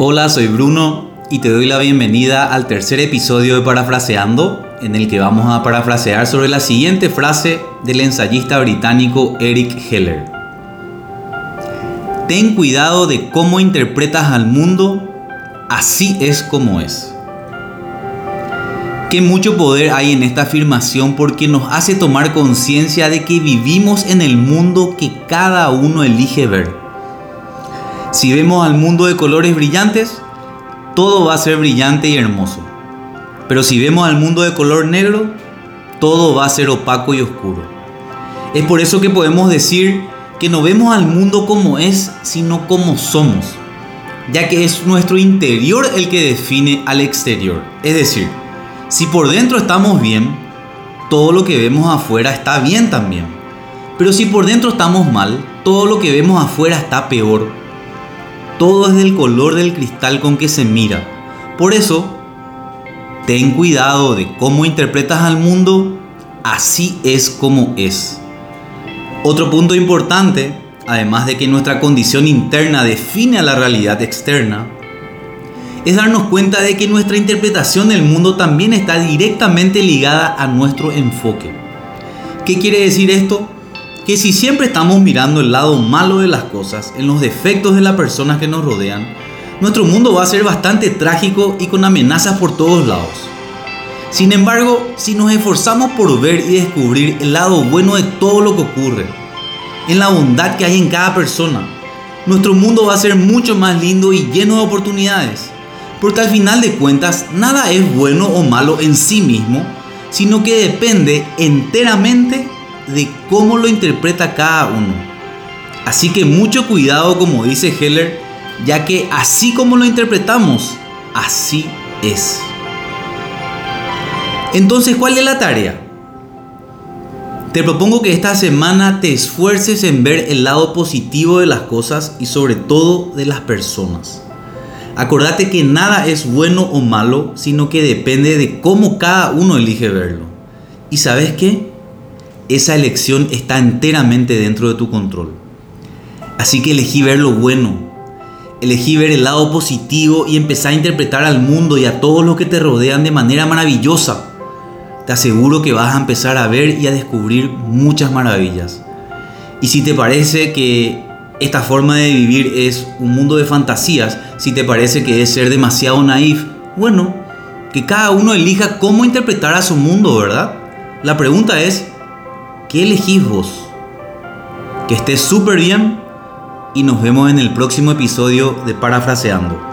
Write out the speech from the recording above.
Hola, soy Bruno y te doy la bienvenida al tercer episodio de Parafraseando, en el que vamos a parafrasear sobre la siguiente frase del ensayista británico Eric Heller. Ten cuidado de cómo interpretas al mundo, así es como es. Qué mucho poder hay en esta afirmación porque nos hace tomar conciencia de que vivimos en el mundo que cada uno elige ver. Si vemos al mundo de colores brillantes, todo va a ser brillante y hermoso. Pero si vemos al mundo de color negro, todo va a ser opaco y oscuro. Es por eso que podemos decir que no vemos al mundo como es, sino como somos, ya que es nuestro interior el que define al exterior. Es decir, si por dentro estamos bien, todo lo que vemos afuera está bien también. Pero si por dentro estamos mal, todo lo que vemos afuera está peor. Todo es del color del cristal con que se mira. Por eso, ten cuidado de cómo interpretas al mundo, así es como es. Otro punto importante, además de que nuestra condición interna define a la realidad externa, es darnos cuenta de que nuestra interpretación del mundo también está directamente ligada a nuestro enfoque. ¿Qué quiere decir esto? Que si siempre estamos mirando el lado malo de las cosas, en los defectos de las personas que nos rodean, nuestro mundo va a ser bastante trágico y con amenazas por todos lados. Sin embargo, si nos esforzamos por ver y descubrir el lado bueno de todo lo que ocurre, en la bondad que hay en cada persona, nuestro mundo va a ser mucho más lindo y lleno de oportunidades. Porque al final de cuentas nada es bueno o malo en sí mismo, sino que depende enteramente de cómo lo interpreta cada uno. Así que mucho cuidado como dice Heller, ya que así como lo interpretamos, así es. Entonces, ¿cuál es la tarea? Te propongo que esta semana te esfuerces en ver el lado positivo de las cosas y sobre todo de las personas. Acordate que nada es bueno o malo, sino que depende de cómo cada uno elige verlo. ¿Y sabes qué? Esa elección está enteramente dentro de tu control. Así que elegí ver lo bueno. Elegí ver el lado positivo y empezar a interpretar al mundo y a todos los que te rodean de manera maravillosa. Te aseguro que vas a empezar a ver y a descubrir muchas maravillas. Y si te parece que esta forma de vivir es un mundo de fantasías, si te parece que es ser demasiado naif, bueno, que cada uno elija cómo interpretar a su mundo, ¿verdad? La pregunta es, ¿qué elegís vos? Que estés súper bien y nos vemos en el próximo episodio de Parafraseando.